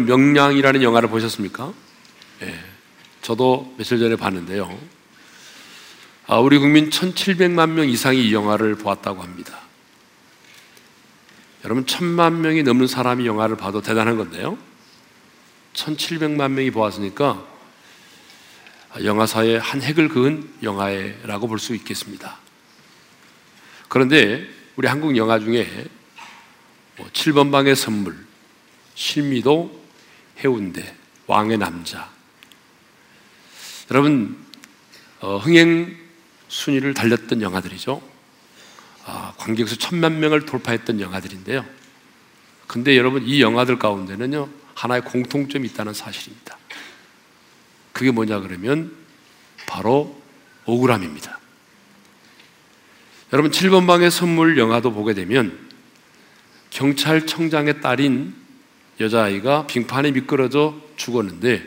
여러분 명량이라는 영화를 보셨습니까? 예. 저도 며칠 전에 봤는데요. 아, 우리 국민 1,700만 명 이상이 이 영화를 보았다고 합니다. 여러분, 천만 명이 넘는 사람이 영화를 봐도 대단한 건데요. 1,700만 명이 보았으니까 영화사의 한 획을 그은 영화라고 볼 수 있겠습니다. 그런데 우리 한국 영화 중에 7번 뭐 방의 선물, 실미도, 해운대, 왕의 남자. 여러분, 어, 흥행 순위를 달렸던 영화들이죠. 아, 관객수 천만 명을 돌파했던 영화들인데요. 근데 여러분, 이 영화들 가운데는요, 하나의 공통점이 있다는 사실입니다. 그게 뭐냐 그러면 바로 억울함입니다. 여러분 7번 방의 선물 영화도 보게 되면 경찰청장의 딸인 여자아이가 빙판에 미끄러져 죽었는데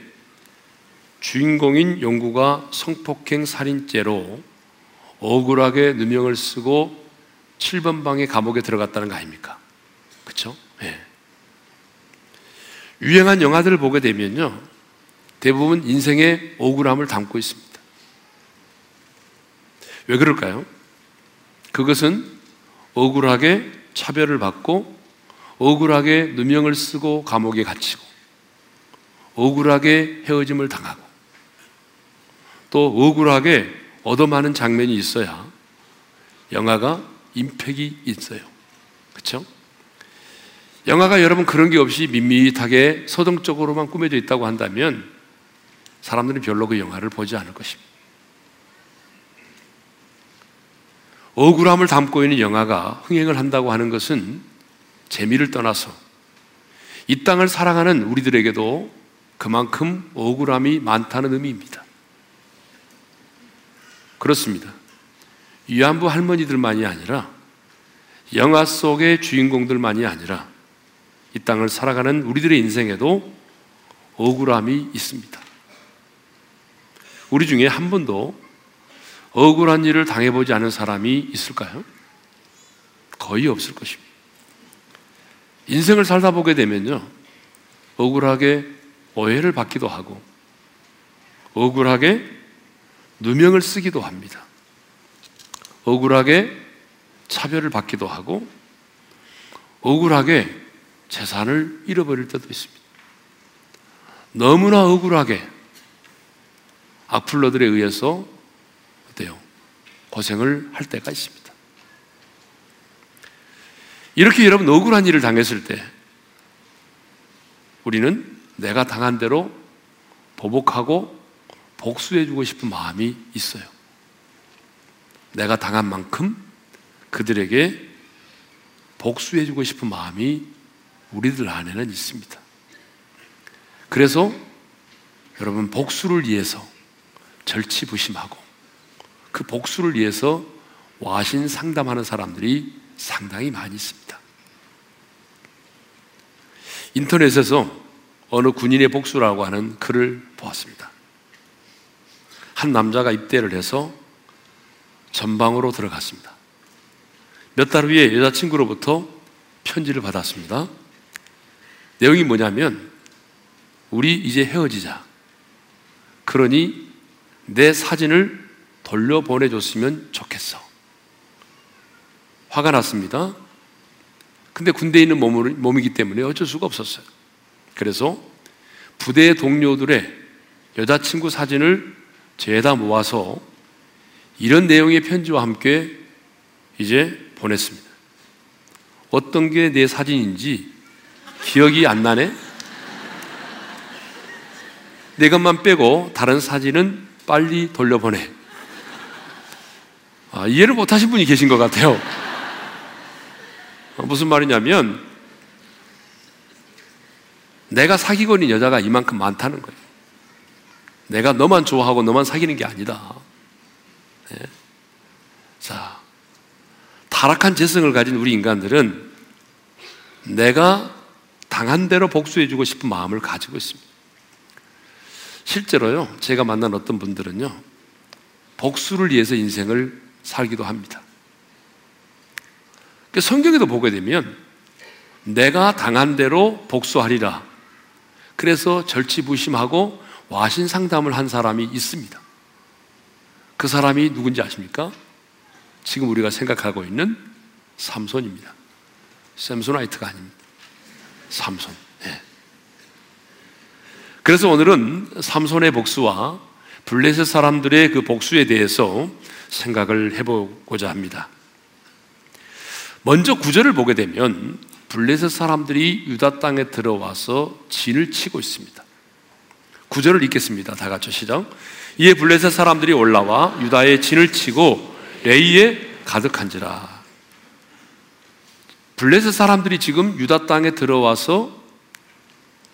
주인공인 용구가 성폭행 살인죄로 억울하게 누명을 쓰고 7번 방의 감옥에 들어갔다는 거 아닙니까? 그렇죠? 네. 유행한 영화들을 보게 되면요. 대부분 인생의 억울함을 담고 있습니다. 왜 그럴까요? 그것은 억울하게 차별을 받고 억울하게 누명을 쓰고 감옥에 갇히고 억울하게 헤어짐을 당하고 또 억울하게 얻어마는 장면이 있어야 영화가 임팩이 있어요. 그렇죠? 영화가 여러분 그런 게 없이 밋밋하게 서정적으로만 꾸며져 있다고 한다면 사람들은 별로 그 영화를 보지 않을 것입니다. 억울함을 담고 있는 영화가 흥행을 한다고 하는 것은 재미를 떠나서 이 땅을 사랑하는 우리들에게도 그만큼 억울함이 많다는 의미입니다. 그렇습니다. 위안부 할머니들만이 아니라 영화 속의 주인공들만이 아니라 이 땅을 살아가는 우리들의 인생에도 억울함이 있습니다. 우리 중에 한 번도 억울한 일을 당해보지 않은 사람이 있을까요? 거의 없을 것입니다. 인생을 살다 보게 되면요, 억울하게 오해를 받기도 하고, 억울하게 누명을 쓰기도 합니다. 억울하게 차별을 받기도 하고, 억울하게 재산을 잃어버릴 때도 있습니다. 너무나 억울하게 악플러들에 의해서 어때요? 고생을 할 때가 있습니다. 이렇게 여러분 억울한 일을 당했을 때 우리는 내가 당한 대로 보복하고 복수해주고 싶은 마음이 있어요. 내가 당한 만큼 그들에게 복수해주고 싶은 마음이 우리들 안에는 있습니다. 그래서 여러분 복수를 위해서 절치부심하고 그 복수를 위해서 와신 상담하는 사람들이 상당히 많이 있습니다. 인터넷에서 어느 군인의 복수라고 하는 글을 보았습니다. 한 남자가 입대를 해서 전방으로 들어갔습니다. 몇 달 후에 여자친구로부터 편지를 받았습니다. 내용이 뭐냐면, 우리 이제 헤어지자. 그러니 내 사진을 돌려보내줬으면 좋겠어. 화가 났습니다. 근데 군대에 있는 몸이기 때문에 어쩔 수가 없었어요. 그래서 부대 동료들의 여자친구 사진을 죄다 모아서 이런 내용의 편지와 함께 이제 보냈습니다. 어떤 게 내 사진인지 기억이 안 나네? 내 것만 빼고 다른 사진은 빨리 돌려보내. 아, 이해를 못하신 분이 계신 것 같아요. 어, 무슨 말이냐면, 내가 사귀고 있는 여자가 이만큼 많다는 거예요. 내가 너만 좋아하고 너만 사귀는 게 아니다. 네. 자, 타락한 재성을 가진 우리 인간들은 내가 당한 대로 복수해주고 싶은 마음을 가지고 있습니다. 실제로요, 제가 만난 어떤 분들은요, 복수를 위해서 인생을 살기도 합니다. 성경에도 보게 되면, 내가 당한 대로 복수하리라. 그래서 절치부심하고 와신 상담을 한 사람이 있습니다. 그 사람이 누군지 아십니까? 지금 우리가 생각하고 있는 삼손입니다. 샘소나이트가 아닙니다. 삼손. 네. 그래서 오늘은 삼손의 복수와 블레셋 사람들의 그 복수에 대해서 생각을 해보고자 합니다. 먼저 구절을 보게 되면 블레셋 사람들이 유다 땅에 들어와서 진을 치고 있습니다. 구절을 읽겠습니다. 다 같이 시작. 이에 블레셋 사람들이 올라와 유다의 진을 치고 레이에 가득한지라. 블레셋 사람들이 지금 유다 땅에 들어와서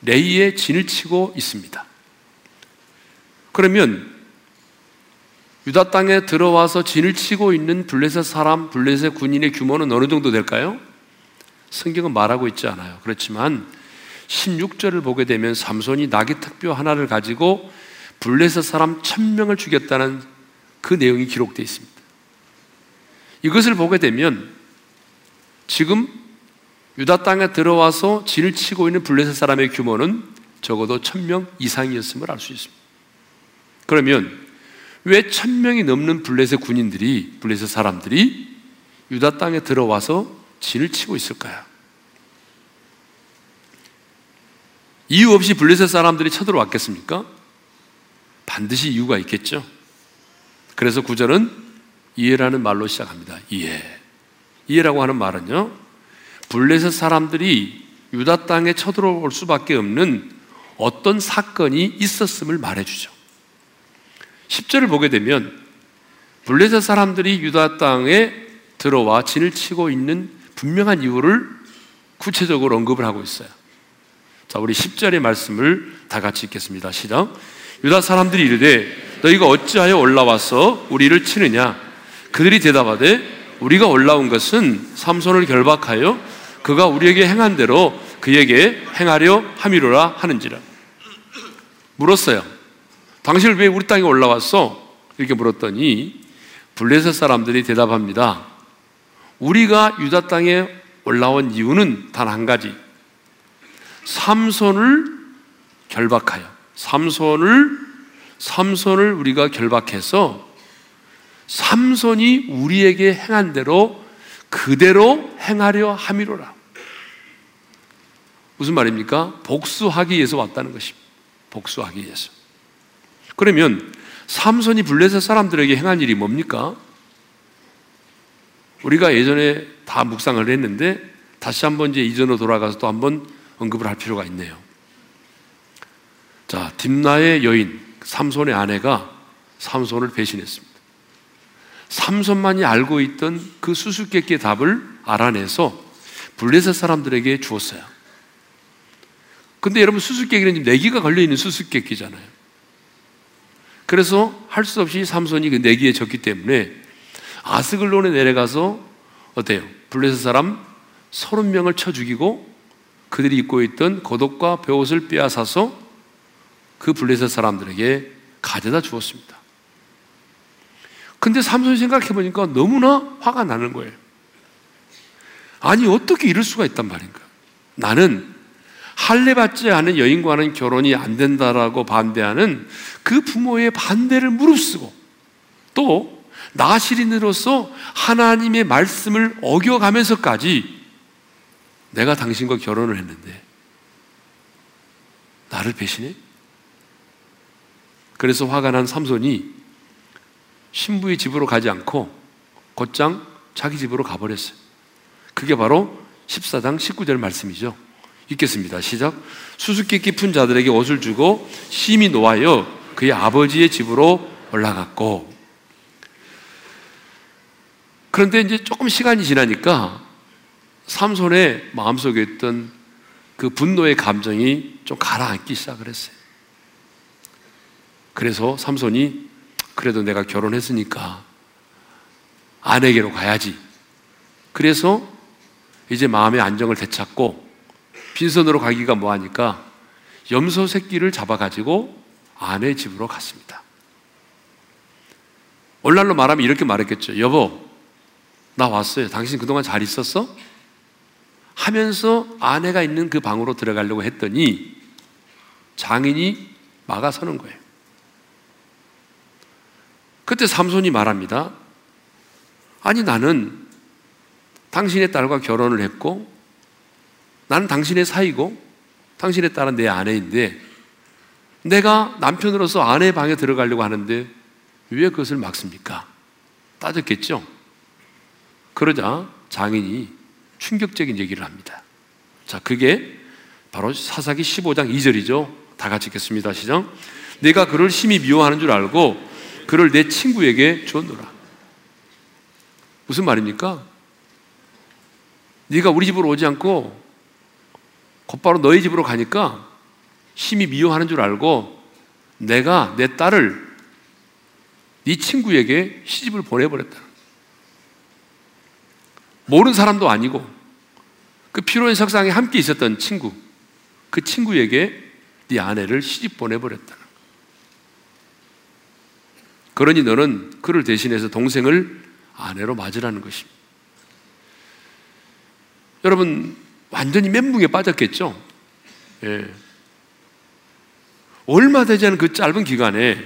레이에 진을 치고 있습니다. 그러면 유다 땅에 들어와서 진을 치고 있는 블레셋 사람, 블레셋 군인의 규모는 어느 정도 될까요? 성경은 말하고 있지 않아요. 그렇지만 16절을 보게 되면 삼손이 나귀 특뼈 하나를 가지고 블레셋 사람 천명을 죽였다는 그 내용이 기록되어 있습니다. 이것을 보게 되면 지금 유다 땅에 들어와서 진을 치고 있는 블레셋 사람의 규모는 적어도 천명 이상이었음을 알 수 있습니다. 그러면 왜 천명이 넘는 블레셋 군인들이 블레셋 사람들이 유다 땅에 들어와서 진을 치고 있을까요? 이유 없이 블레셋 사람들이 쳐들어왔겠습니까? 반드시 이유가 있겠죠. 그래서 구절은 이해라는 말로 시작합니다. 이해. 이해라고 하는 말은요, 블레셋 사람들이 유다 땅에 쳐들어올 수밖에 없는 어떤 사건이 있었음을 말해주죠. 10절을 보게 되면 블레셋 사람들이 유다 땅에 들어와 진을 치고 있는 분명한 이유를 구체적으로 언급을 하고 있어요. 자, 우리 10절의 말씀을 다 같이 읽겠습니다. 시작. 유다 사람들이 이르되 너희가 어찌하여 올라와서 우리를 치느냐? 그들이 대답하되 우리가 올라온 것은 삼손을 결박하여 그가 우리에게 행한 대로 그에게 행하려 함이로라 하는지라. 물었어요. 당신 왜 우리 땅에 올라왔어? 이렇게 물었더니 블레셋 사람들이 대답합니다. 우리가 유다 땅에 올라온 이유는 단 한 가지. 삼손을 결박하여 삼손을 삼손을 우리가 결박해서 삼손이 우리에게 행한 대로 그대로 행하려 함이로라. 무슨 말입니까? 복수하기 위해서 왔다는 것입니다. 복수하기 위해서. 그러면 삼손이 블레셋 사람들에게 행한 일이 뭡니까? 우리가 예전에 다 묵상을 했는데 다시 한번 이제 이전으로 돌아가서 또 한번 언급을 할 필요가 있네요. 자, 딥나의 여인 삼손의 아내가 삼손을 배신했습니다. 삼손만이 알고 있던 그 수수께끼의 답을 알아내서 블레셋 사람들에게 주었어요. 근데 여러분 수수께끼는 지금 내기가 걸려 있는 수수께끼잖아요. 그래서 할 수 없이 삼손이 그 내기에 졌기 때문에 아스글론에 내려가서 어때요? 블레셋 사람 30명을 쳐 죽이고 그들이 입고 있던 겉옷과 벼옷을 빼앗아서 그 블레셋 사람들에게 가져다 주었습니다. 근데 삼손이 생각해 보니까 너무나 화가 나는 거예요. 아니, 어떻게 이럴 수가 있단 말인가? 나는 할례받지 않은 여인과는 결혼이 안 된다라고 반대하는 그 부모의 반대를 무릅쓰고 또 나시린으로서 하나님의 말씀을 어겨가면서까지 내가 당신과 결혼을 했는데 나를 배신해? 그래서 화가 난 삼손이 신부의 집으로 가지 않고 곧장 자기 집으로 가버렸어요. 그게 바로 14장 19절 말씀이죠. 읽겠습니다. 시작. 수수께 깊은 자들에게 옷을 주고 심히 노하여 그의 아버지의 집으로 올라갔고. 그런데 이제 조금 시간이 지나니까 삼손의 마음속에 있던 그 분노의 감정이 좀 가라앉기 시작을 했어요. 그래서 삼손이 그래도 내가 결혼했으니까 아내에게로 가야지. 그래서 이제 마음의 안정을 되찾고 빈손으로 가기가 뭐하니까 염소 새끼를 잡아가지고 아내 집으로 갔습니다. 오늘날로 말하면 이렇게 말했겠죠. 여보, 나 왔어요. 당신 그동안 잘 있었어? 하면서 아내가 있는 그 방으로 들어가려고 했더니 장인이 막아서는 거예요. 그때 삼손이 말합니다. 아니, 나는 당신의 딸과 결혼을 했고, 나는 당신의 사이고, 당신의 딸은 내 아내인데, 내가 남편으로서 아내 방에 들어가려고 하는데, 왜 그것을 막습니까? 따졌겠죠? 그러자 장인이 충격적인 얘기를 합니다. 자, 그게 바로 사사기 15장 2절이죠. 다 같이 읽겠습니다. 시작. 내가 그를 심히 미워하는 줄 알고 그를 내 친구에게 줬노라. 무슨 말입니까? 네가 우리 집으로 오지 않고 곧바로 너희 집으로 가니까 심히 미워하는 줄 알고 내가 내 딸을 네 친구에게 시집을 보내버렸다. 모르는 사람도 아니고 그 피로의 석상에 함께 있었던 친구, 그 친구에게 네 아내를 시집 보내버렸다. 그러니 너는 그를 대신해서 동생을 아내로 맞으라는 것입니다. 여러분, 완전히 멘붕에 빠졌겠죠? 예. 얼마 되지 않은 그 짧은 기간에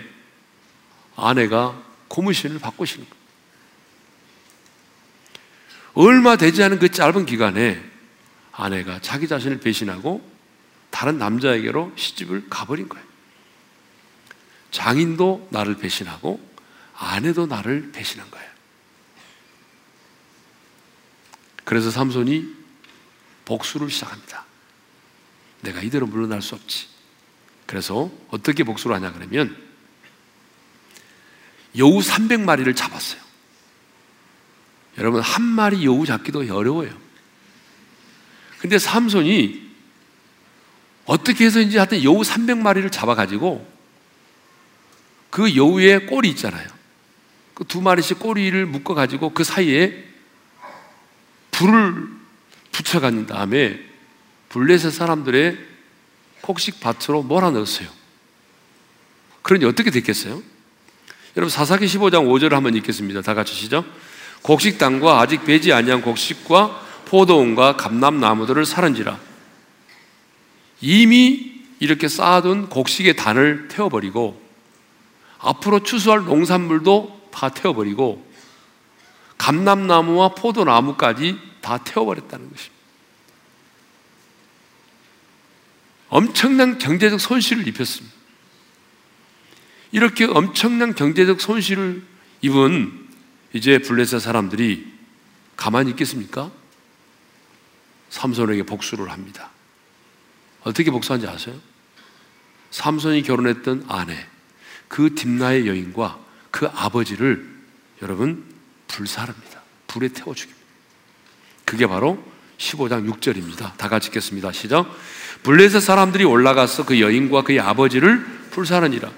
아내가 고무신을 바꾸시는 거예요. 얼마 되지 않은 그 짧은 기간에 아내가 자기 자신을 배신하고 다른 남자에게로 시집을 가버린 거예요. 장인도 나를 배신하고 아내도 나를 배신한 거예요. 그래서 삼손이 복수를 시작합니다. 내가 이대로 물러날 수 없지. 그래서 어떻게 복수를 하냐 그러면 여우 300마리를 잡았어요. 여러분 한 마리 여우 잡기도 어려워요. 근데 삼손이 어떻게 해서인지 하여튼 여우 300마리를 잡아가지고 그 여우의 꼬리 있잖아요. 그 두 마리씩 꼬리를 묶어가지고 그 사이에 불을 붙여간 다음에 블레셋 사람들의 곡식 밭으로 몰아넣었어요. 그러니 어떻게 됐겠어요? 여러분 사사기 15장 5절을 한번 읽겠습니다. 다 같이 시죠. 곡식 땅과 아직 배지 아니한 곡식과 포도원과 감람 나무들을 사른지라 이미 이렇게 쌓아둔 곡식의 단을 태워버리고 앞으로 추수할 농산물도 다 태워버리고 감람나무와 포도나무까지 다 태워버렸다는 것입니다. 엄청난 경제적 손실을 입혔습니다. 이렇게 엄청난 경제적 손실을 입은 이제 블레셋 사람들이 가만히 있겠습니까? 삼손에게 복수를 합니다. 어떻게 복수한지 아세요? 삼손이 결혼했던 아내, 그 딥나의 여인과 그 아버지를 여러분 불사릅니다. 불에 태워 죽입니다. 그게 바로 15장 6절입니다. 다 같이 읽겠습니다. 시작. 블레셋 사람들이 올라가서 그 여인과 그의 아버지를 불사르니라.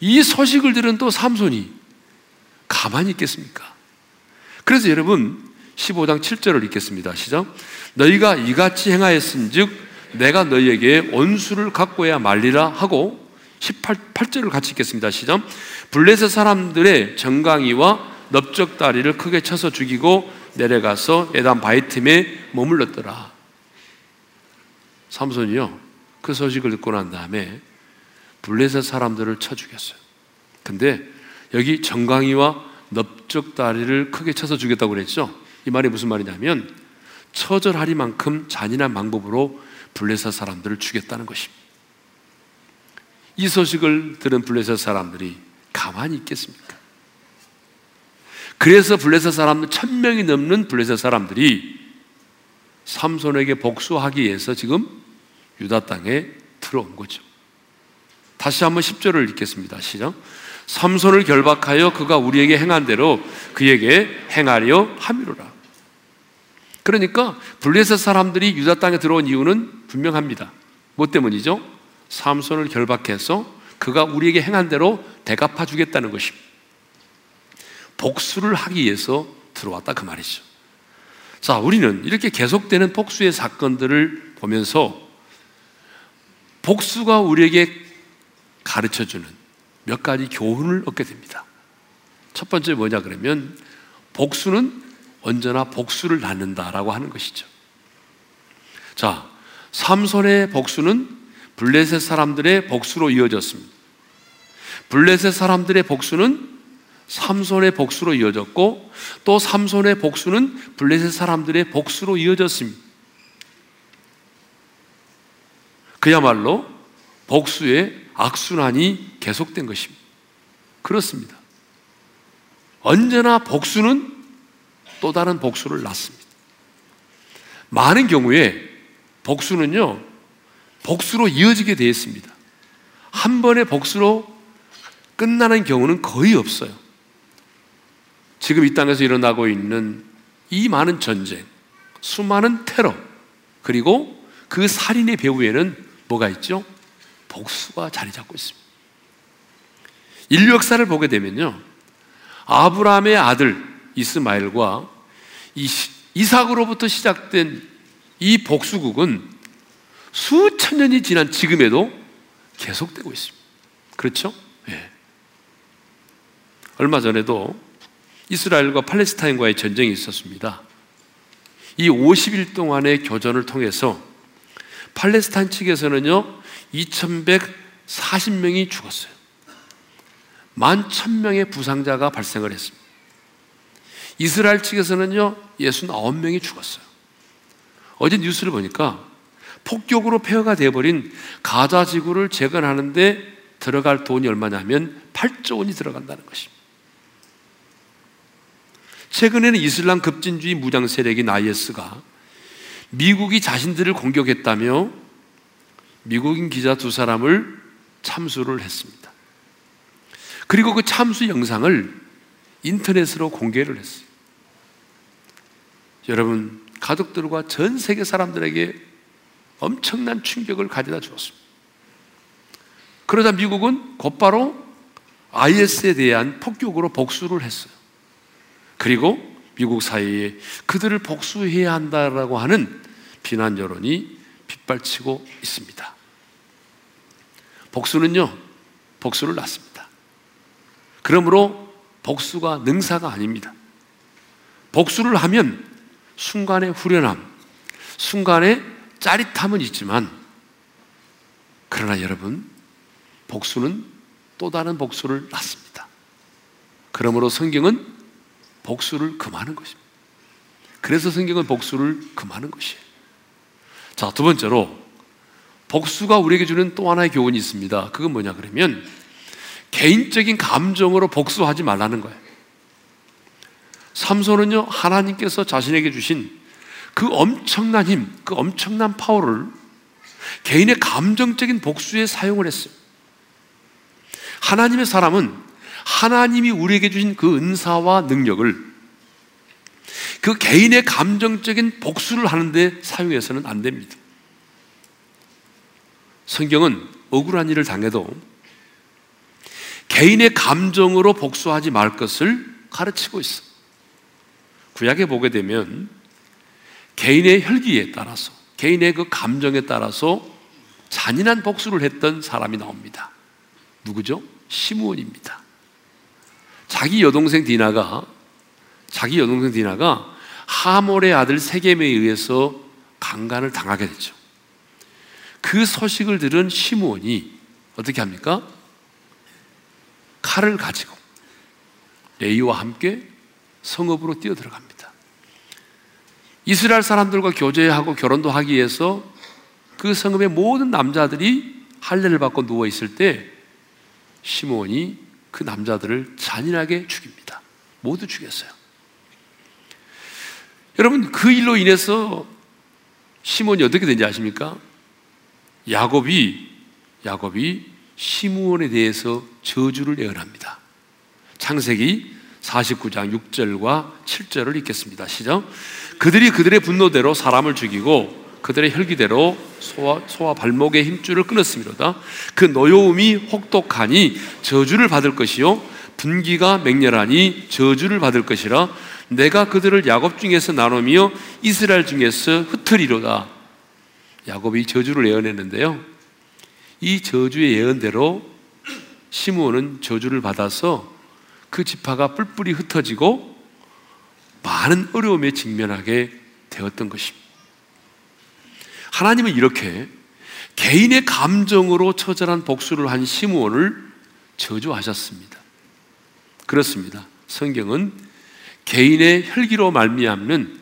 이 소식을 들은 또 삼손이 가만히 있겠습니까? 그래서 여러분 15장 7절을 읽겠습니다. 시작. 너희가 이같이 행하였은즉 내가 너희에게 원수를 갖고야 말리라 하고 18, 8절을 같이 읽겠습니다. 시작. 블레셋 사람들의 정강이와 넓적다리를 크게 쳐서 죽이고 내려가서 에단 바이틈에 머물렀더라. 삼손이요. 그 소식을 듣고 난 다음에 블레셋 사람들을 쳐 죽였어요. 근데 여기 정강이와 넓적다리를 크게 쳐서 죽였다고 그랬죠? 이 말이 무슨 말이냐면 처절하리만큼 잔인한 방법으로 블레셋 사람들을 죽였다는 것입니다. 이 소식을 들은 블레셋 사람들이 가만히 있겠습니까? 그래서 블레셋 사람들 천 명이 넘는 블레셋 사람들이 삼손에게 복수하기 위해서 지금 유다 땅에 들어온 거죠. 다시 한번 10절을 읽겠습니다. 시작. 삼손을 결박하여 그가 우리에게 행한 대로 그에게 행하려 함이로라. 그러니까 블레셋 사람들이 유다 땅에 들어온 이유는 분명합니다. 뭐 때문이죠? 삼손을 결박해서 그가 우리에게 행한 대로 대갚아 주겠다는 것입니다. 복수를 하기 위해서 들어왔다 그 말이죠. 자, 우리는 이렇게 계속되는 복수의 사건들을 보면서 복수가 우리에게 가르쳐 주는 몇 가지 교훈을 얻게 됩니다. 첫 번째 뭐냐 그러면 복수는 언제나 복수를 낳는다라고 하는 것이죠. 자, 삼손의 복수는 블레셋 사람들의 복수로 이어졌습니다. 블레셋 사람들의 복수는 삼손의 복수로 이어졌고 또 삼손의 복수는 블레셋 사람들의 복수로 이어졌습니다. 그야말로 복수의 악순환이 계속된 것입니다. 그렇습니다. 언제나 복수는 또 다른 복수를 낳습니다. 많은 경우에 복수는요, 복수로 이어지게 되어 있습니다. 한 번의 복수로 끝나는 경우는 거의 없어요. 지금 이 땅에서 일어나고 있는 이 많은 전쟁, 수많은 테러, 그리고 그 살인의 배후에는 뭐가 있죠? 복수가 자리 잡고 있습니다. 인류 역사를 보게 되면요. 아브라함의 아들 이스마엘과 이삭으로부터 시작된 이 복수국은 수천 년이 지난 지금에도 계속되고 있습니다. 그렇죠? 예. 얼마 전에도 이스라엘과 팔레스타인과의 전쟁이 있었습니다. 이 50일 동안의 교전을 통해서 팔레스타인 측에서는요, 2140명이 죽었어요. 만 천명의 부상자가 발생을 했습니다. 이스라엘 측에서는요, 69명이 죽었어요. 어제 뉴스를 보니까 폭격으로 폐허가 되어버린 가자 지구를 재건하는데 들어갈 돈이 얼마냐면 8조 원이 들어간다는 것입니다. 최근에는 이슬람 급진주의 무장 세력인 IS가 미국이 자신들을 공격했다며 미국인 기자 두 사람을 참수를 했습니다. 그리고 그 참수 영상을 인터넷으로 공개를 했어요. 여러분, 가족들과 전 세계 사람들에게 엄청난 충격을 가져다 주었습니다. 그러자 미국은 곧바로 IS에 대한 폭격으로 복수를 했어요. 그리고 미국 사회에 그들을 복수해야 한다라고 하는 비난 여론이 빗발치고 있습니다. 복수는요, 복수를 낳습니다. 그러므로 복수가 능사가 아닙니다. 복수를 하면 순간의 후련함, 순간의 짜릿함은 있지만, 그러나 여러분, 복수는 또 다른 복수를 낳습니다. 그러므로 성경은 복수를 금하는 것입니다. 그래서 성경은 복수를 금하는 것이에요. 자, 두 번째로, 복수가 우리에게 주는 또 하나의 교훈이 있습니다. 그건 뭐냐, 그러면, 개인적인 감정으로 복수하지 말라는 거예요. 삼손은요, 하나님께서 자신에게 주신 그 엄청난 힘, 그 엄청난 파워를 개인의 감정적인 복수에 사용을 했어요. 하나님의 사람은 하나님이 우리에게 주신 그 은사와 능력을 그 개인의 감정적인 복수를 하는데 사용해서는 안 됩니다. 성경은 억울한 일을 당해도 개인의 감정으로 복수하지 말 것을 가르치고 있어. 구약에 보게 되면 개인의 혈기에 따라서, 개인의 그 감정에 따라서 잔인한 복수를 했던 사람이 나옵니다. 누구죠? 시므온입니다. 자기 여동생 디나가 자기 여동생 디나가 하몰의 아들 세겜에 의해서 강간을 당하게 되죠. 그 소식을 들은 시므온이 어떻게 합니까? 칼을 가지고 레이와 함께 성읍으로 뛰어 들어갑니다. 이스라엘 사람들과 교제하고 결혼도 하기 위해서 그 성읍의 모든 남자들이 할례를 받고 누워 있을 때 시몬이 그 남자들을 잔인하게 죽입니다. 모두 죽였어요. 여러분 그 일로 인해서 시몬이 어떻게 된지 아십니까? 야곱이 야곱이 시므온에 대해서 저주를 예언합니다. 창세기 49장 6절과 7절을 읽겠습니다. 시작. 그들이 그들의 분노대로 사람을 죽이고 그들의 혈기대로 소와, 소와 발목의 힘줄을 끊었습니다. 그 노여움이 혹독하니 저주를 받을 것이요 분기가 맹렬하니 저주를 받을 것이라 내가 그들을 야곱 중에서 나누며 이스라엘 중에서 흩으리로다. 야곱이 저주를 예언했는데요. 이 저주의 예언대로 시므온은 저주를 받아서 그 지파가 뿔뿔이 흩어지고 많은 어려움에 직면하게 되었던 것입니다. 하나님은 이렇게 개인의 감정으로 처절한 복수를 한 시므온을 저주하셨습니다. 그렇습니다. 성경은 개인의 혈기로 말미암는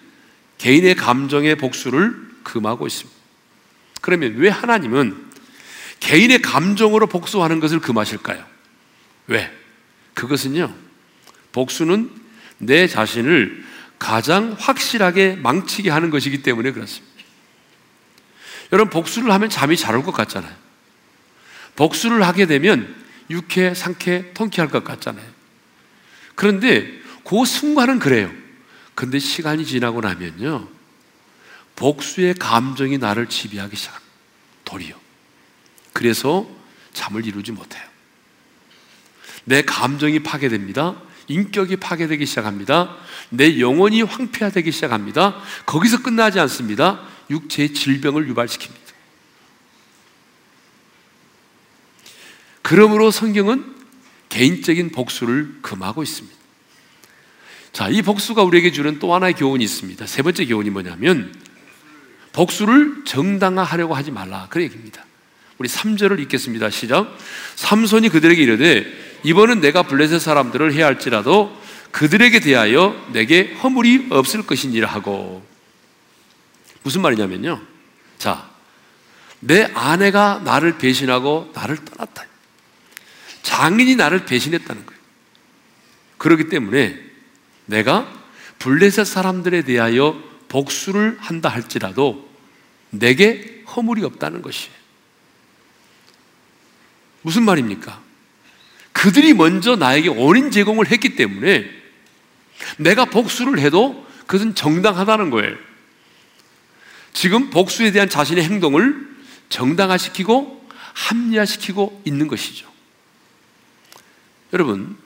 개인의 감정의 복수를 금하고 있습니다. 그러면 왜 하나님은 개인의 감정으로 복수하는 것을 금하실까요? 왜? 그것은요, 복수는 내 자신을 가장 확실하게 망치게 하는 것이기 때문에 그렇습니다. 여러분, 복수를 하면 잠이 잘 올 것 같잖아요. 복수를 하게 되면 유쾌, 상쾌, 통쾌할 것 같잖아요. 그런데 그 순간은 그래요. 근데 시간이 지나고 나면요. 복수의 감정이 나를 지배하기 시작합니다. 도리어. 그래서 잠을 이루지 못해요. 내 감정이 파괴됩니다. 인격이 파괴되기 시작합니다. 내 영혼이 황폐화되기 시작합니다. 거기서 끝나지 않습니다. 육체의 질병을 유발시킵니다. 그러므로 성경은 개인적인 복수를 금하고 있습니다. 자, 이 복수가 우리에게 주는 또 하나의 교훈이 있습니다. 세 번째 교훈이 뭐냐면 복수를 정당화하려고 하지 말라. 그 얘기입니다. 우리 3절을 읽겠습니다. 시작. 삼손이 그들에게 이르되 이번은 내가 블레셋 사람들을 해야 할지라도 그들에게 대하여 내게 허물이 없을 것이니라 하고 무슨 말이냐면요. 자, 내 아내가 나를 배신하고 나를 떠났다. 장인이 나를 배신했다는 거예요. 그렇기 때문에 내가 블레셋 사람들에 대하여 복수를 한다 할지라도 내게 허물이 없다는 것이에요. 무슨 말입니까? 그들이 먼저 나에게 원인 제공을 했기 때문에 내가 복수를 해도 그것은 정당하다는 거예요. 지금 복수에 대한 자신의 행동을 정당화시키고 합리화시키고 있는 것이죠. 여러분,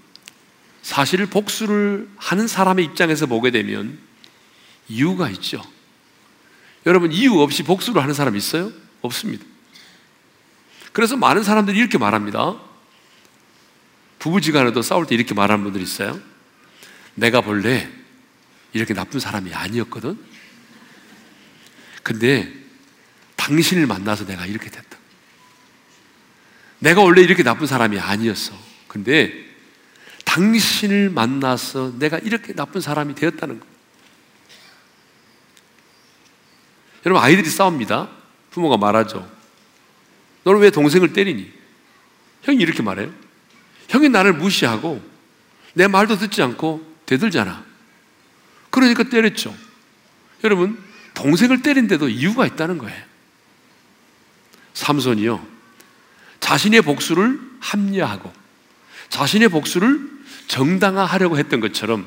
사실 복수를 하는 사람의 입장에서 보게 되면 이유가 있죠. 여러분, 이유 없이 복수를 하는 사람 있어요? 없습니다. 그래서 많은 사람들이 이렇게 말합니다. 부부지간에도 싸울 때 이렇게 말하는 분들 있어요. 내가 본래 이렇게 나쁜 사람이 아니었거든. 근데 당신을 만나서 내가 이렇게 됐다. 내가 원래 이렇게 나쁜 사람이 아니었어. 근데 당신을 만나서 내가 이렇게 나쁜 사람이 되었다는 거. 여러분, 아이들이 싸웁니다. 부모가 말하죠. 너는 왜 동생을 때리니? 형이 이렇게 말해요. 형이 나를 무시하고 내 말도 듣지 않고 대들잖아. 그러니까 때렸죠. 여러분, 동생을 때린데도 이유가 있다는 거예요. 삼손이요. 자신의 복수를 합리화하고 자신의 복수를 정당화하려고 했던 것처럼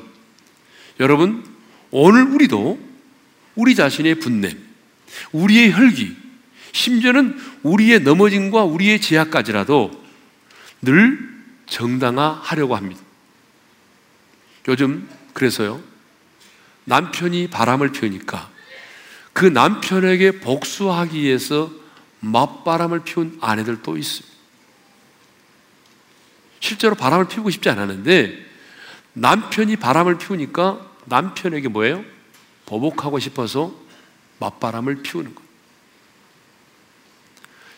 여러분, 오늘 우리도 우리 자신의 분냄, 우리의 혈기, 심지어는 우리의 넘어짐과 우리의 제약까지라도 늘 정당화하려고 합니다. 요즘 그래서요, 남편이 바람을 피우니까 그 남편에게 복수하기 위해서 맞바람을 피운 아내들도 있습니다. 실제로 바람을 피우고 싶지 않았는데 남편이 바람을 피우니까 남편에게 뭐예요? 보복하고 싶어서 맞바람을 피우는 것.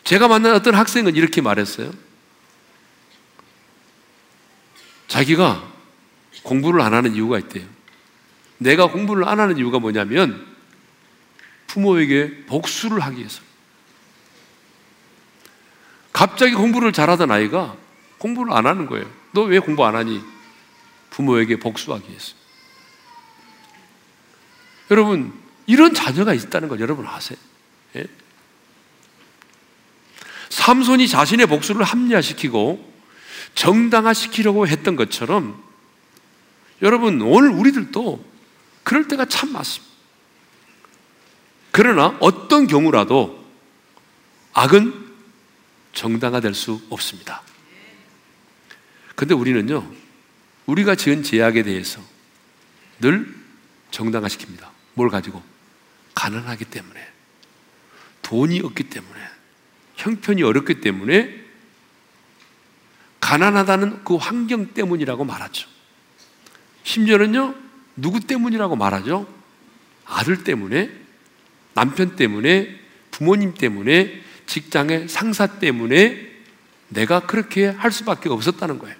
제가 만난 어떤 학생은 이렇게 말했어요. 자기가 공부를 안 하는 이유가 있대요. 내가 공부를 안 하는 이유가 뭐냐면 부모에게 복수를 하기 위해서. 갑자기 공부를 잘하던 아이가 공부를 안 하는 거예요. 너 왜 공부 안 하니? 부모에게 복수하기 위해서. 여러분, 이런 자녀가 있다는 걸 여러분 아세요? 예? 삼손이 자신의 복수를 합리화시키고 정당화시키려고 했던 것처럼 여러분, 오늘 우리들도 그럴 때가 참 많습니다. 그러나 어떤 경우라도 악은 정당화될 수 없습니다. 근데 우리는요, 우리가 지은 제약에 대해서 늘 정당화시킵니다. 뭘 가지고? 가난하기 때문에, 돈이 없기 때문에, 형편이 어렵기 때문에, 가난하다는 그 환경 때문이라고 말하죠. 심지어는요, 누구 때문이라고 말하죠? 아들 때문에, 남편 때문에, 부모님 때문에, 직장의 상사 때문에 내가 그렇게 할 수밖에 없었다는 거예요.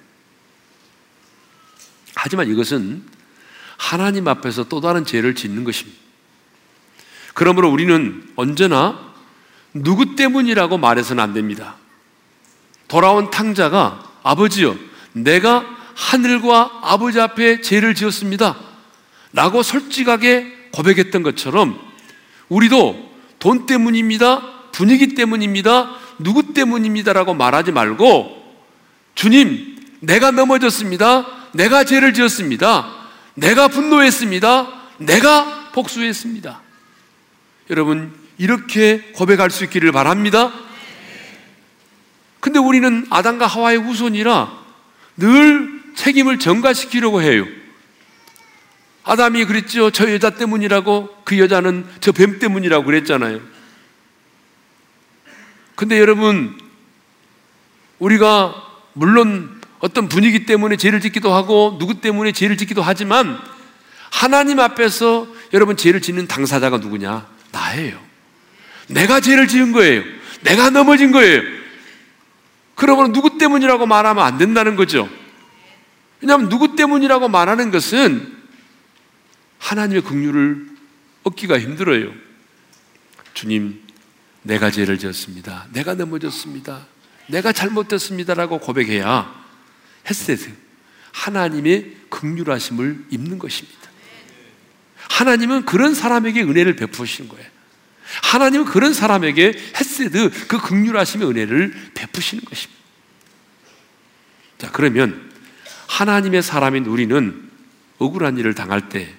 하지만 이것은 하나님 앞에서 또 다른 죄를 짓는 것입니다. 그러므로 우리는 언제나 누구 때문이라고 말해서는 안 됩니다. 돌아온 탕자가 아버지여, 내가 하늘과 아버지 앞에 죄를 지었습니다. 라고 솔직하게 고백했던 것처럼 우리도 돈 때문입니다. 분위기 때문입니다. 누구 때문입니다라고 말하지 말고 주님, 내가 넘어졌습니다. 내가 죄를 지었습니다. 내가 분노했습니다. 내가 복수했습니다. 여러분, 이렇게 고백할 수 있기를 바랍니다. 근데 우리는 아담과 하와의 후손이라 늘 책임을 전가시키려고 해요. 아담이 그랬죠. 저 여자 때문이라고 그 여자는 저 뱀 때문이라고 그랬잖아요. 근데 여러분, 우리가 물론 어떤 분위기 때문에 죄를 짓기도 하고 누구 때문에 죄를 짓기도 하지만 하나님 앞에서 여러분 죄를 짓는 당사자가 누구냐? 나예요. 내가 죄를 지은 거예요. 내가 넘어진 거예요. 그러면 누구 때문이라고 말하면 안 된다는 거죠. 왜냐하면 누구 때문이라고 말하는 것은 하나님의 긍휼을 얻기가 힘들어요. 주님, 내가 죄를 지었습니다. 내가 넘어졌습니다. 내가 잘못됐습니다라고 고백해야 헤세드 하나님의 긍휼하심을 입는 것입니다. 하나님은 그런 사람에게 은혜를 베푸시는 거예요. 하나님은 그런 사람에게 헤세드 그 극률하심의 은혜를 베푸시는 것입니다. 자, 그러면 하나님의 사람인 우리는 억울한 일을 당할 때,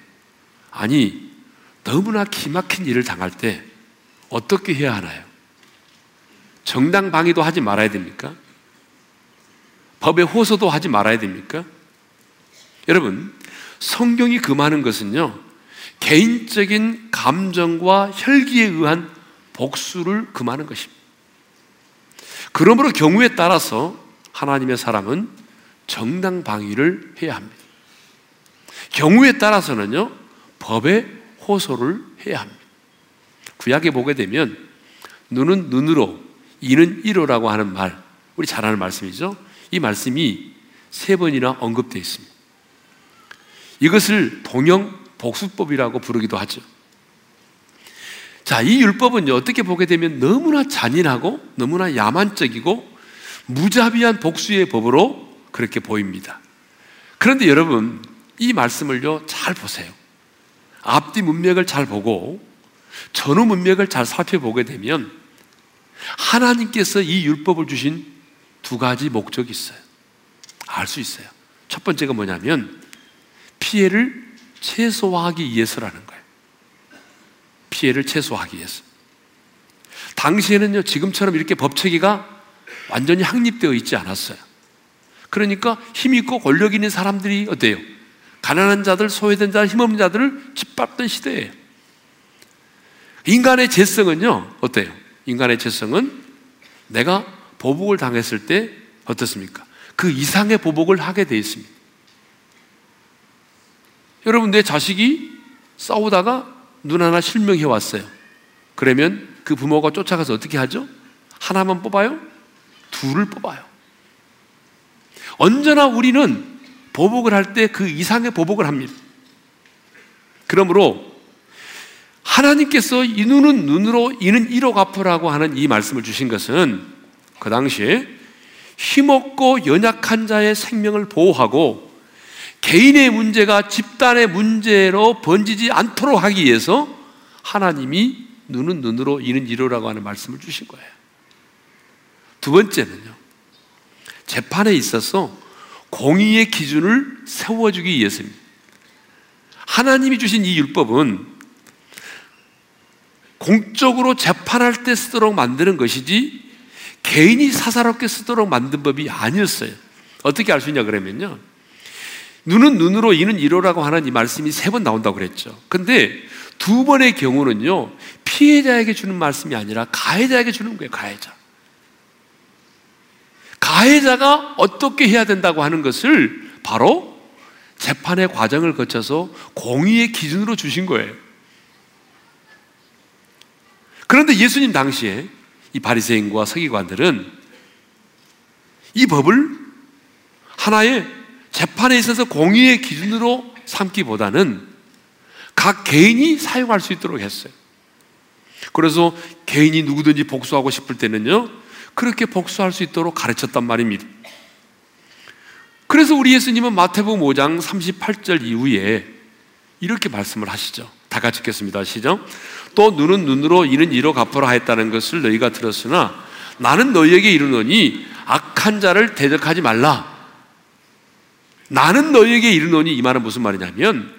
아니, 너무나 기막힌 일을 당할 때 어떻게 해야 하나요? 정당 방위도 하지 말아야 됩니까? 법의 호소도 하지 말아야 됩니까? 여러분, 성경이 금하는 것은요, 개인적인 감정과 혈기에 의한 복수를 금하는 것입니다. 그러므로 경우에 따라서 하나님의 사람은 정당 방위를 해야 합니다. 경우에 따라서는요, 법의 호소를 해야 합니다. 구약에 보게 되면 눈은 눈으로, 이는 이로라고 하는 말, 우리 잘 아는 말씀이죠. 이 말씀이 세 번이나 언급되어 있습니다. 이것을 동영 복수법이라고 부르기도 하죠. 자, 이 율법은요, 어떻게 보게 되면 너무나 잔인하고 너무나 야만적이고 무자비한 복수의 법으로 그렇게 보입니다. 그런데 여러분, 이 말씀을요, 잘 보세요. 앞뒤 문맥을 잘 보고 전후 문맥을 잘 살펴보게 되면 하나님께서 이 율법을 주신 두 가지 목적이 있어요. 알 수 있어요. 첫 번째가 뭐냐면 피해를 최소화하기 위해서라는 거예요. 피해를 최소화하기 위해서. 당시에는요, 지금처럼 이렇게 법체계가 완전히 확립되어 있지 않았어요. 그러니까 힘 있고 권력 있는 사람들이 어때요? 가난한 자들, 소외된 자들, 힘없는 자들을 짓밟던 시대예요. 인간의 재성은요, 어때요? 인간의 재성은 내가 보복을 당했을 때 어떻습니까? 그 이상의 보복을 하게 되어 있습니다. 여러분, 내 자식이 싸우다가 눈 하나 실명해 왔어요. 그러면 그 부모가 쫓아가서 어떻게 하죠? 하나만 뽑아요? 둘을 뽑아요. 언제나 우리는 보복을 할 때 그 이상의 보복을 합니다. 그러므로 하나님께서 이 눈은 눈으로 이는 이로 갚으라고 하는 이 말씀을 주신 것은 그 당시에 힘없고 연약한 자의 생명을 보호하고 개인의 문제가 집단의 문제로 번지지 않도록 하기 위해서 하나님이 눈은 눈으로 이는 이로라고 하는 말씀을 주신 거예요. 두 번째는요. 재판에 있어서 공의의 기준을 세워주기 위해서입니다. 하나님이 주신 이 율법은 공적으로 재판할 때 쓰도록 만드는 것이지 개인이 사사롭게 쓰도록 만든 법이 아니었어요. 어떻게 알 수 있냐 그러면요. 눈은 눈으로 이는 이로라고 하는 이 말씀이 세 번 나온다고 그랬죠. 근데 두 번의 경우는요, 피해자에게 주는 말씀이 아니라 가해자에게 주는 거예요, 가해자. 가해자가 어떻게 해야 된다고 하는 것을 바로 재판의 과정을 거쳐서 공의의 기준으로 주신 거예요. 그런데 예수님 당시에 이 바리새인과 서기관들은 이 법을 하나의 재판에 있어서 공의의 기준으로 삼기보다는 각 개인이 사용할 수 있도록 했어요. 그래서 개인이 누구든지 복수하고 싶을 때는요, 그렇게 복수할 수 있도록 가르쳤단 말입니다. 그래서 우리 예수님은 마태복음 5장 38절 이후에 이렇게 말씀을 하시죠. 다 같이 읽겠습니다. 시작. 또 눈은 눈으로 이는 이로 갚으라 했다는 것을 너희가 들었으나 나는 너희에게 이르노니 악한 자를 대적하지 말라. 나는 너희에게 이르노니 이 말은 무슨 말이냐면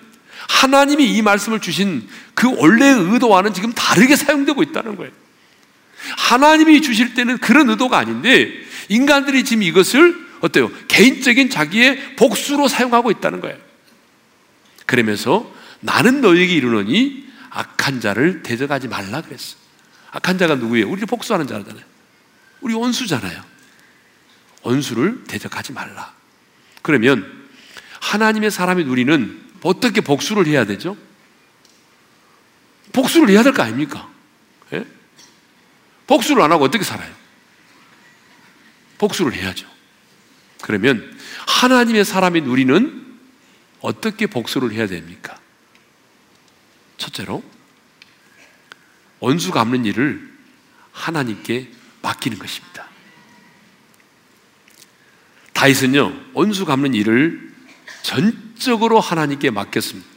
하나님이 이 말씀을 주신 그 원래의 의도와는 지금 다르게 사용되고 있다는 거예요. 하나님이 주실 때는 그런 의도가 아닌데 인간들이 지금 이것을 어때요? 개인적인 자기의 복수로 사용하고 있다는 거예요. 그러면서 나는 너에게 이르노니 악한 자를 대적하지 말라 그랬어. 악한 자가 누구예요? 우리 복수하는 자잖아요. 우리 원수잖아요. 원수를 대적하지 말라. 그러면 하나님의 사람이 누리는 어떻게 복수를 해야 되죠? 복수를 해야 될 거 아닙니까? 예? 복수를 안 하고 어떻게 살아요? 복수를 해야죠. 그러면 하나님의 사람이 누리는 어떻게 복수를 해야 됩니까? 첫째로 원수 갚는 일을 하나님께 맡기는 것입니다. 다윗은요 원수 갚는 일을 전적으로 하나님께 맡겼습니다.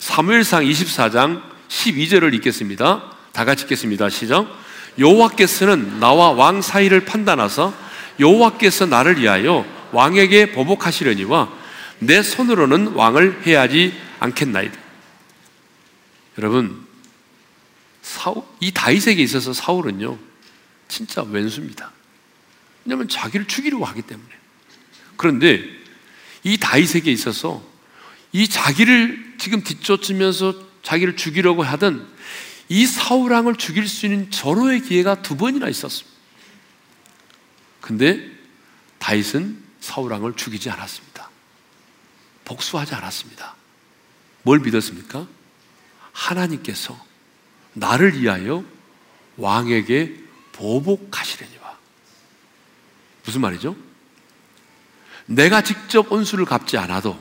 사무엘상 24장 12절을 읽겠습니다. 다 같이 읽겠습니다. 시작. 여호와께서는 나와 왕 사이를 판단하사 여호와께서 나를 위하여 왕에게 보복하시려니와 내 손으로는 왕을 해야지 않겠나이다. 여러분, 사울, 이 다윗에게 있어서 사울은요, 진짜 왼수입니다. 왜냐하면 자기를 죽이려고 하기 때문에. 그런데 이 다윗에게 있어서 이 자기를 지금 뒤쫓으면서 자기를 죽이려고 하던 이 사울왕을 죽일 수 있는 절호의 기회가 두 번이나 있었습니다. 근데 다윗은 사울왕을 죽이지 않았습니다. 복수하지 않았습니다. 뭘 믿었습니까? 하나님께서 나를 위하여 왕에게 보복하시려니와. 무슨 말이죠? 내가 직접 온수를 갚지 않아도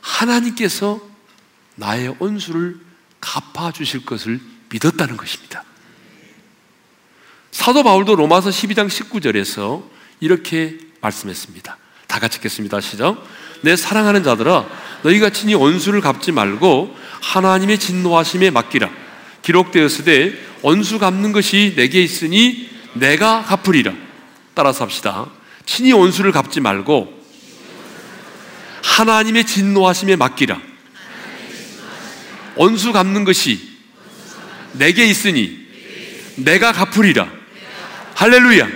하나님께서 나의 온수를 갚아 주실 것을 믿었다는 것입니다. 사도 바울도 로마서 12장 19절에서 이렇게 말씀했습니다. 다 같이 읽겠습니다. 시작. 내 사랑하는 자들아, 너희가 친히 원수를 갚지 말고 하나님의 진노하심에 맡기라. 기록되었으되 원수 갚는 것이 내게 있으니 내가 갚으리라. 따라서 합시다. 친히 원수를 갚지 말고 하나님의 진노하심에 맡기라. 원수 갚는 것이 내게 있으니 내가 갚으리라. 할렐루야.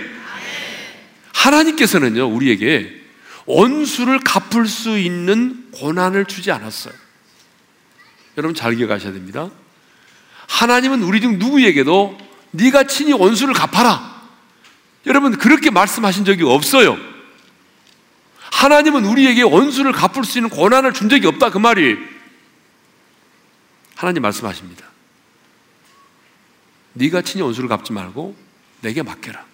하나님께서는요, 우리에게 원수를 갚을 수 있는 고난을 주지 않았어요. 여러분 잘 기억하셔야 됩니다. 하나님은 우리 중 누구에게도 네가 친히 원수를 갚아라. 여러분 그렇게 말씀하신 적이 없어요. 하나님은 우리에게 원수를 갚을 수 있는 고난을 준 적이 없다 그 말이 하나님 말씀하십니다. 네가 친히 원수를 갚지 말고 내게 맡겨라.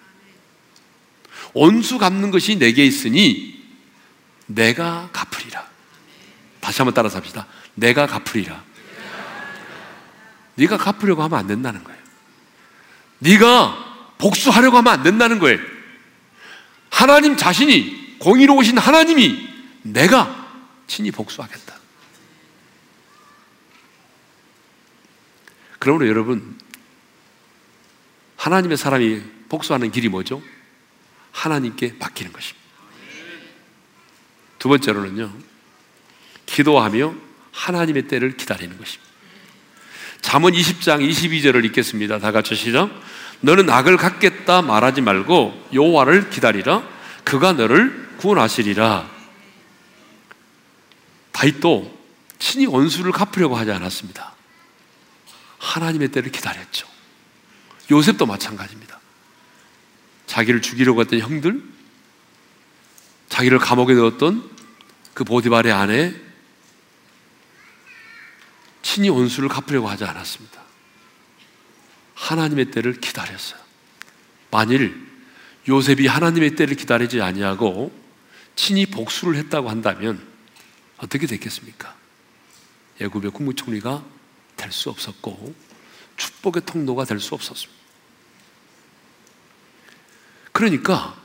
원수 갚는 것이 내게 있으니 내가 갚으리라. 다시 한번 따라서 합시다. 내가 갚으리라. 네가 갚으려고 하면 안 된다는 거예요. 네가 복수하려고 하면 안 된다는 거예요. 하나님 자신이 공의로우신 하나님이 내가 친히 복수하겠다. 그러므로 여러분 하나님의 사람이 복수하는 길이 뭐죠? 하나님께 맡기는 것입니다. 두 번째로는요, 기도하며 하나님의 때를 기다리는 것입니다. 잠언 20장 22절을 읽겠습니다. 다 같이 시작. 너는 악을 갖겠다 말하지 말고 여호와를 기다리라. 그가 너를 구원하시리라. 다윗도 친히 원수를 갚으려고 하지 않았습니다. 하나님의 때를 기다렸죠. 요셉도 마찬가지입니다. 자기를 죽이려고 했던 형들, 자기를 감옥에 넣었던 그 보디발의 아내, 친히 원수를 갚으려고 하지 않았습니다. 하나님의 때를 기다렸어요. 만일 요셉이 하나님의 때를 기다리지 아니하고 친히 복수를 했다고 한다면 어떻게 됐겠습니까? 애굽의 국무총리가 될 수 없었고 축복의 통로가 될 수 없었습니다. 그러니까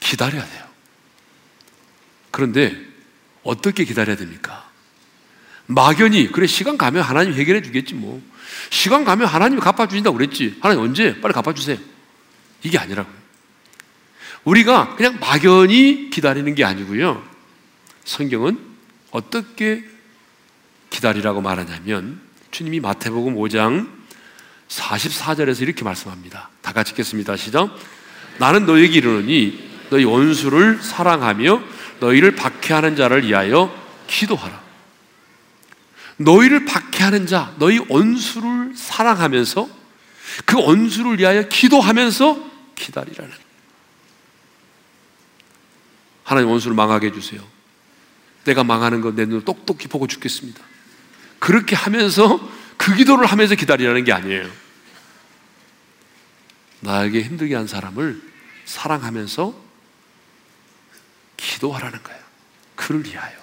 기다려야 돼요. 그런데 어떻게 기다려야 됩니까? 막연히 그래 시간 가면 하나님 해결해 주겠지 뭐 시간 가면 하나님이 갚아 주신다고 그랬지 하나님 언제 빨리 갚아 주세요 이게 아니라고요 우리가 그냥 막연히 기다리는 게 아니고요 성경은 어떻게 기다리라고 말하냐면 주님이 마태복음 5장 44절에서 이렇게 말씀합니다 다 같이 읽겠습니다 시작 나는 너에게 이르노니 너희 원수를 사랑하며 너희를 박해하는 자를 위하여 기도하라 너희를 박해하는 자, 너희 원수를 사랑하면서 그 원수를 위하여 기도하면서 기다리라는. 하나님 원수를 망하게 해주세요. 내가 망하는 거내 눈을 똑똑히 보고 죽겠습니다. 그렇게 하면서 그 기도를 하면서 기다리라는 게 아니에요. 나에게 힘들게 한 사람을 사랑하면서 기도하라는 거예요. 그를 위하여.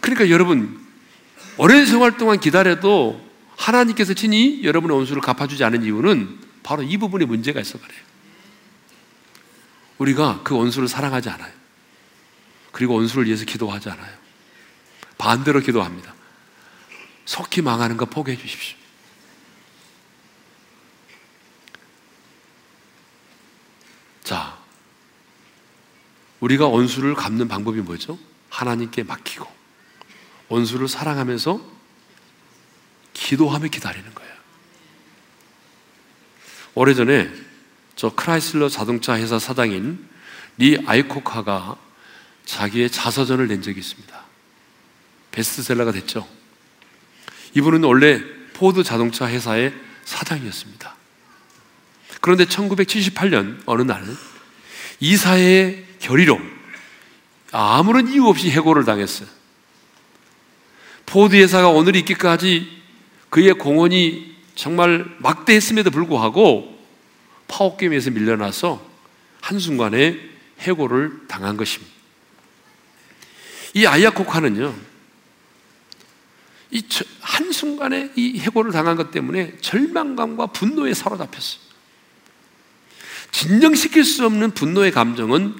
그러니까 여러분, 오랜 생활 동안 기다려도 하나님께서 친히 여러분의 원수를 갚아주지 않은 이유는 바로 이 부분에 문제가 있어 그래요. 우리가 그 원수를 사랑하지 않아요. 그리고 원수를 위해서 기도하지 않아요. 반대로 기도합니다. 속히 망하는 거 포기해 주십시오. 자, 우리가 원수를 갚는 방법이 뭐죠? 하나님께 맡기고 원수를 사랑하면서 기도하며 기다리는 거예요. 오래전에 저 크라이슬러 자동차 회사 사장인 리 아이코카가 자기의 자서전을 낸 적이 있습니다. 베스트셀러가 됐죠. 이분은 원래 포드 자동차 회사의 사장이었습니다. 그런데 1978년 어느 날 이사의 결의로 아무런 이유 없이 해고를 당했어요. 포드 회사가 오늘 있기까지 그의 공헌이 정말 막대했음에도 불구하고 파워게임에서 밀려나서 한순간에 해고를 당한 것입니다. 이 아이아코카는요, 이 한순간에 이 해고를 당한 것 때문에 절망감과 분노에 사로잡혔어요. 진정시킬 수 없는 분노의 감정은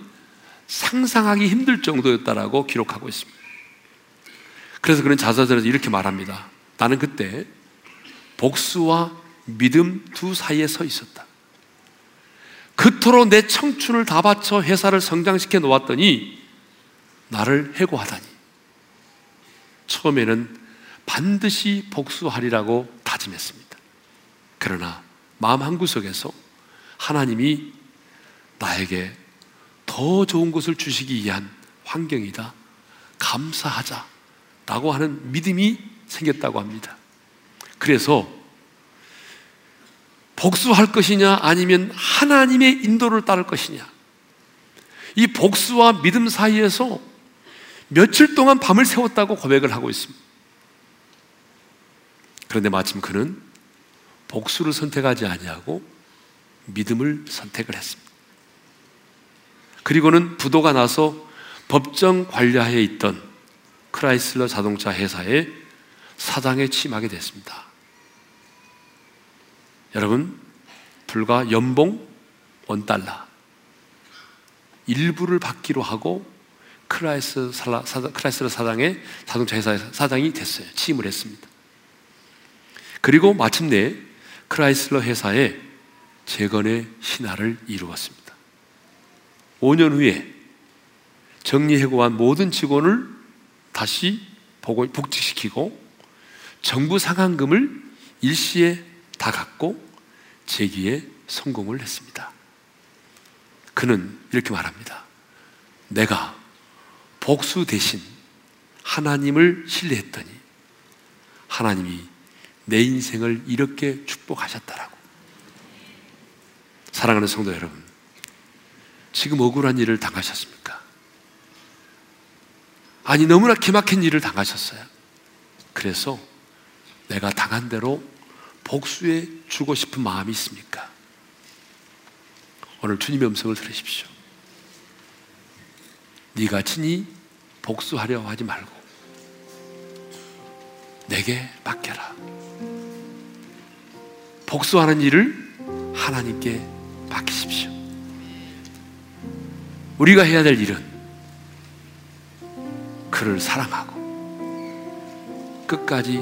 상상하기 힘들 정도였다라고 기록하고 있습니다. 그래서 그런 자서전에서 이렇게 말합니다. 나는 그때 복수와 믿음 두 사이에 서 있었다. 그토록 내 청춘을 다 바쳐 회사를 성장시켜 놓았더니 나를 해고하다니. 처음에는 반드시 복수하리라고 다짐했습니다. 그러나 마음 한구석에서 하나님이 나에게 더 좋은 것을 주시기 위한 환경이다. 감사하자. 라고 하는 믿음이 생겼다고 합니다. 그래서 복수할 것이냐 아니면 하나님의 인도를 따를 것이냐 이 복수와 믿음 사이에서 며칠 동안 밤을 새웠다고 고백을 하고 있습니다. 그런데 마침 그는 복수를 선택하지 아니하고 믿음을 선택을 했습니다. 그리고는 부도가 나서 법정 관리하에 있던 크라이슬러 자동차 회사의 사장에 취임하게 됐습니다. 여러분, 불과 연봉 원달러 일부를 받기로 하고 크라이슬러, 사장의 자동차 회사 사장이 됐어요. 취임을 했습니다. 그리고 마침내 크라이슬러 회사의 재건의 신화를 이루었습니다. 5년 후에 정리해고한 모든 직원을 다시 복직시키고 정부 상한금을 일시에 다 갖고 재기에 성공을 했습니다. 그는 이렇게 말합니다. 내가 복수 대신 하나님을 신뢰했더니 하나님이 내 인생을 이렇게 축복하셨다라고. 사랑하는 성도 여러분, 지금 억울한 일을 당하셨습니까? 아니, 너무나 기막힌 일을 당하셨어요. 그래서 내가 당한 대로 복수해 주고 싶은 마음이 있습니까? 오늘 주님의 음성을 들으십시오. 네가 친히 복수하려 하지 말고 내게 맡겨라. 복수하는 일을 하나님께 맡기십시오. 우리가 해야 될 일은 그를 사랑하고 끝까지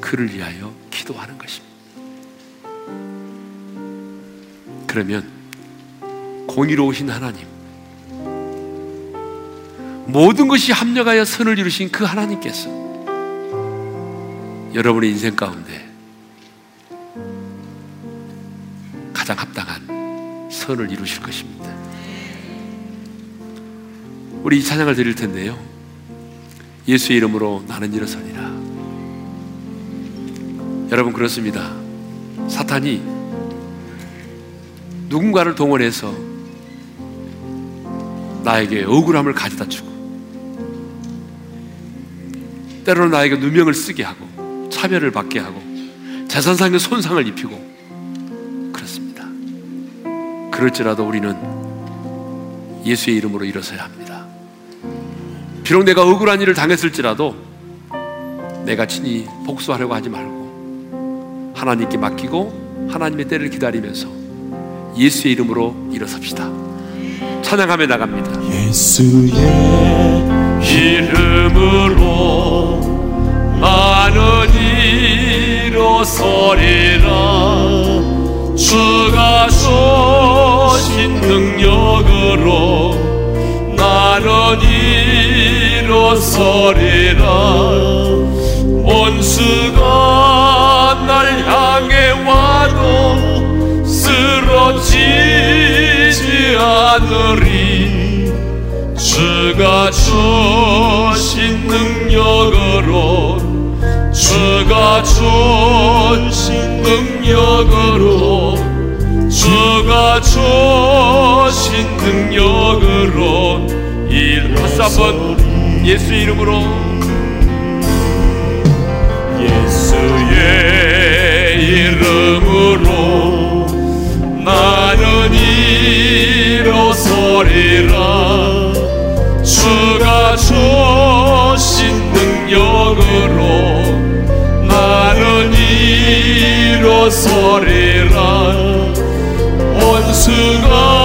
그를 위하여 기도하는 것입니다. 그러면 공의로우신 하나님, 모든 것이 합력하여 선을 이루신 그 하나님께서 여러분의 인생 가운데 가장 합당한 선을 이루실 것입니다. 우리 이 찬양을 드릴 텐데요. 예수의 이름으로 나는 일어서니라. 여러분 그렇습니다. 사탄이 누군가를 동원해서 나에게 억울함을 가져다 주고 때로는 나에게 누명을 쓰게 하고 차별을 받게 하고 재산상의 손상을 입히고 그렇습니다. 그럴지라도 우리는 예수의 이름으로 일어서야 합니다. 비록 내가 억울한 일을 당했을지라도 내가 친히 복수하려고 하지 말고 하나님께 맡기고 하나님의 때를 기다리면서 예수의 이름으로 일어섭시다. 찬양하며 나갑니다. 예수의 이름으로 나는 일어서리라 주가 주신 능력으로 나는 일어서리라 원수가 날 향해 와도 쓰러지지 않으리. 주가 주신 능력으로 주가 주신 능력으로 주가 주신 능력으로 일. 다시 한번 예수 이름으로. 예수의 이름으로 나는 일어서리 일어서리라 원수가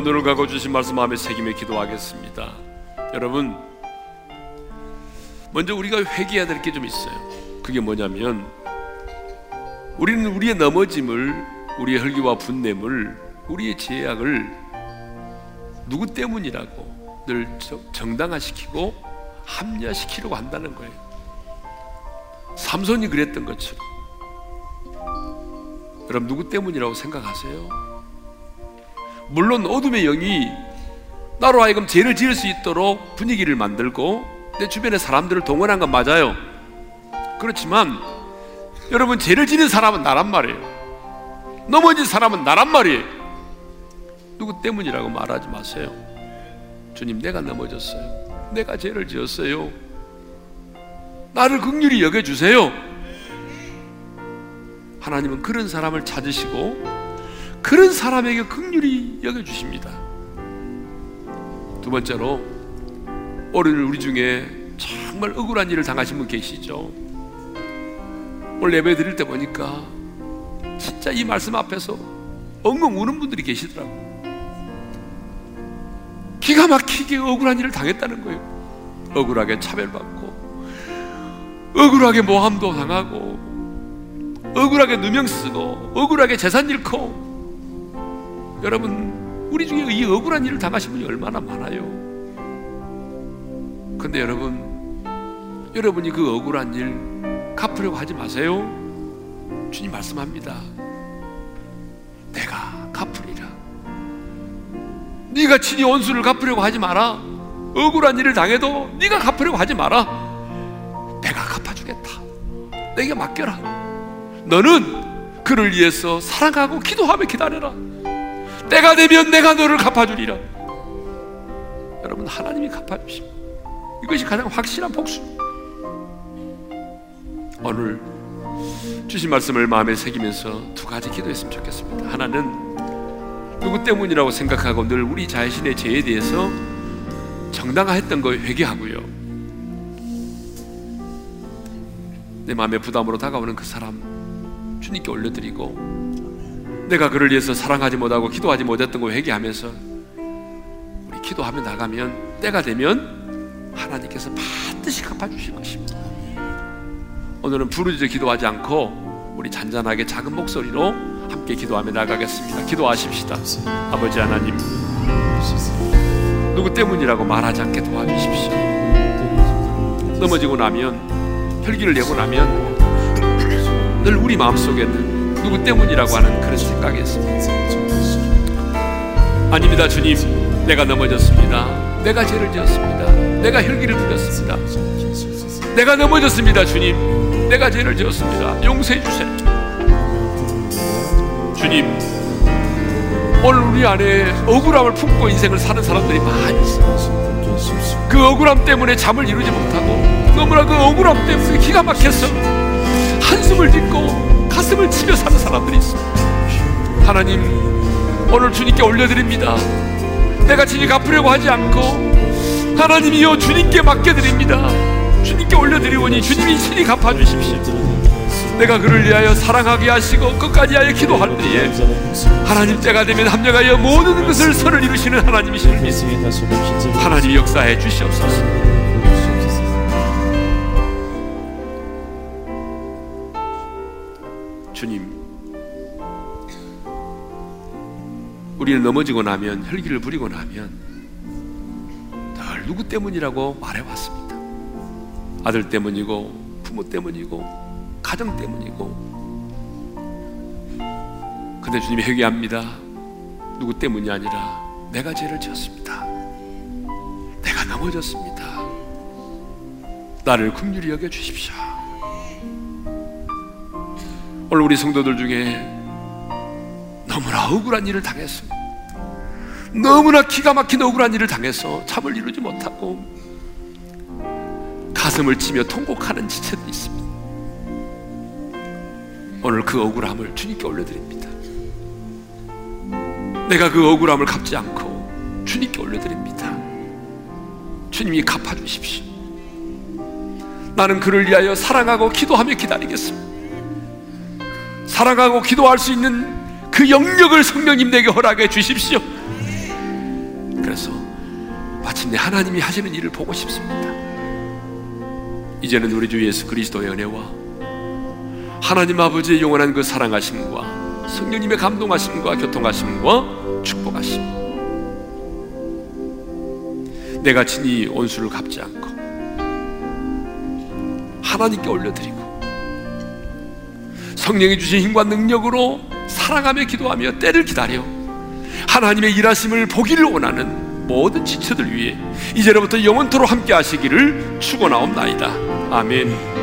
눈을 감고 주신 말씀 마음에 새김에 기도하겠습니다. 여러분, 먼저 우리가 회개해야 될 게 좀 있어요. 그게 뭐냐면 우리는 우리의 넘어짐을, 우리의 혈기와 분냄을, 우리의 죄악을 누구 때문이라고 늘 정- 정당화시키고 합리화시키려고 한다는 거예요. 삼손이 그랬던 것처럼. 여러분 누구 때문이라고 생각하세요? 물론 어둠의 영이 나로 하여금 죄를 지을 수 있도록 분위기를 만들고 내 주변의 사람들을 동원한 건 맞아요. 그렇지만 여러분 죄를 지는 사람은 나란 말이에요. 넘어진 사람은 나란 말이에요. 누구 때문이라고 말하지 마세요. 주님 내가 넘어졌어요. 내가 죄를 지었어요. 나를 극률히 여겨 주세요. 하나님은 그런 사람을 찾으시고 그런 사람에게 극률이 여겨 주십니다. 두 번째로 오늘 우리 중에 정말 억울한 일을 당하신 분 계시죠? 오늘 예배 드릴 때 보니까 진짜 이 말씀 앞에서 엉엉 우는 분들이 계시더라고요. 기가 막히게 억울한 일을 당했다는 거예요. 억울하게 차별받고, 억울하게 모함도 당하고, 억울하게 누명 쓰고, 억울하게 재산 잃고. 여러분, 우리 중에 이 억울한 일을 당하신 분이 얼마나 많아요. 근데 여러분, 여러분이 그 억울한 일 갚으려고 하지 마세요. 주님 말씀합니다. 내가 갚으리라. 네가 친히 원수를 갚으려고 하지 마라. 억울한 일을 당해도 네가 갚으려고 하지 마라. 내가 갚아주겠다. 내게 맡겨라. 너는 그를 위해서 사랑하고 기도하며 기다려라. 때가 되면 내가 너를 갚아주리라. 여러분 하나님이 갚아주십니다. 이것이 가장 확실한 복수. 오늘 주신 말씀을 마음에 새기면서 두 가지 기도했으면 좋겠습니다. 하나는 누구 때문이라고 생각하고 늘 우리 자신의 죄에 대해서 정당화했던 거 회개하고요. 내 마음에 부담으로 다가오는 그 사람 주님께 올려드리고 내가 그를 위해서 사랑하지 못하고 기도하지 못했던 거 회개하면서 우리 기도하며 나가면 때가 되면 하나님께서 반드시 갚아주실 것입니다. 오늘은 부르짖어 기도하지 않고 우리 잔잔하게 작은 목소리로 함께 기도하며 나가겠습니다. 기도하십시다. 아버지 하나님, 누구 때문이라고 말하지 않게 도와주십시오. 넘어지고 나면 혈기를 내고 나면 늘 우리 마음속에는 누구 때문이라고 하는 그런 생각이 있습니다. 아닙니다, 주님. 내가 넘어졌습니다. 내가 죄를 지었습니다. 내가 혈기를 부렸습니다. 내가 넘어졌습니다, 주님. 내가 죄를 지었습니다. 용서해 주세요. 주님, 오늘 우리 안에 억울함을 품고 인생을 사는 사람들이 많이 있어요. 그 억울함 때문에 잠을 이루지 못하고 너무나 그 억울함 때문에 기가 막혀서 한숨을 짓고 가슴을 치며 사는 사람들이 있습니다. 하나님, 오늘 주님께 올려드립니다. 내가 진이 갚으려고 하지 않고 하나님이여 주님께 맡겨드립니다. 주님께 올려드리오니 주님이 친히 갚아주십시오. 내가 그를 위하여 사랑하게 하시고 끝까지 하여 기도할 때에 하나님 때가 되면 합력하여 모든 것을 선을 이루시는 하나님이시를 믿습니다. 하나님 역사해 주시옵소서. 주님, 우리는 넘어지고 나면 혈기를 부리고 나면 늘 누구 때문이라고 말해왔습니다. 아들 때문이고 부모 때문이고 가정 때문이고. 근데 주님이 회개합니다. 누구 때문이 아니라 내가 죄를 지었습니다. 내가 넘어졌습니다. 나를 긍휼히 여겨 주십시오 오늘 우리 성도들 중에 너무나 억울한 일을 당했어 너무나 기가 막힌 억울한 일을 당해서 잠을 이루지 못하고 가슴을 치며 통곡하는 지체도 있습니다 오늘 그 억울함을 주님께 올려드립니다. 내가 그 억울함을 갚지 않고 주님께 올려드립니다. 주님이 갚아주십시오. 나는 그를 위하여 사랑하고 기도하며 기다리겠습니다. 사랑하고 기도할 수 있는 그 영역을 성령님 내게 허락해 주십시오. 그래서 마침내 하나님이 하시는 일을 보고 싶습니다. 이제는 우리 주 예수 그리스도의 은혜와 하나님 아버지의 영원한 그 사랑하심과 성령님의 감동하심과 교통하심과 축복하심 내가 친히 원수를 갚지 않고 하나님께 올려드리고 성령이 주신 힘과 능력으로 사랑하며 기도하며 때를 기다려 하나님의 일하심을 보기를 원하는 모든 지체들 위해 이제로부터 영원토로 함께 하시기를 축원하옵나이다. 아멘.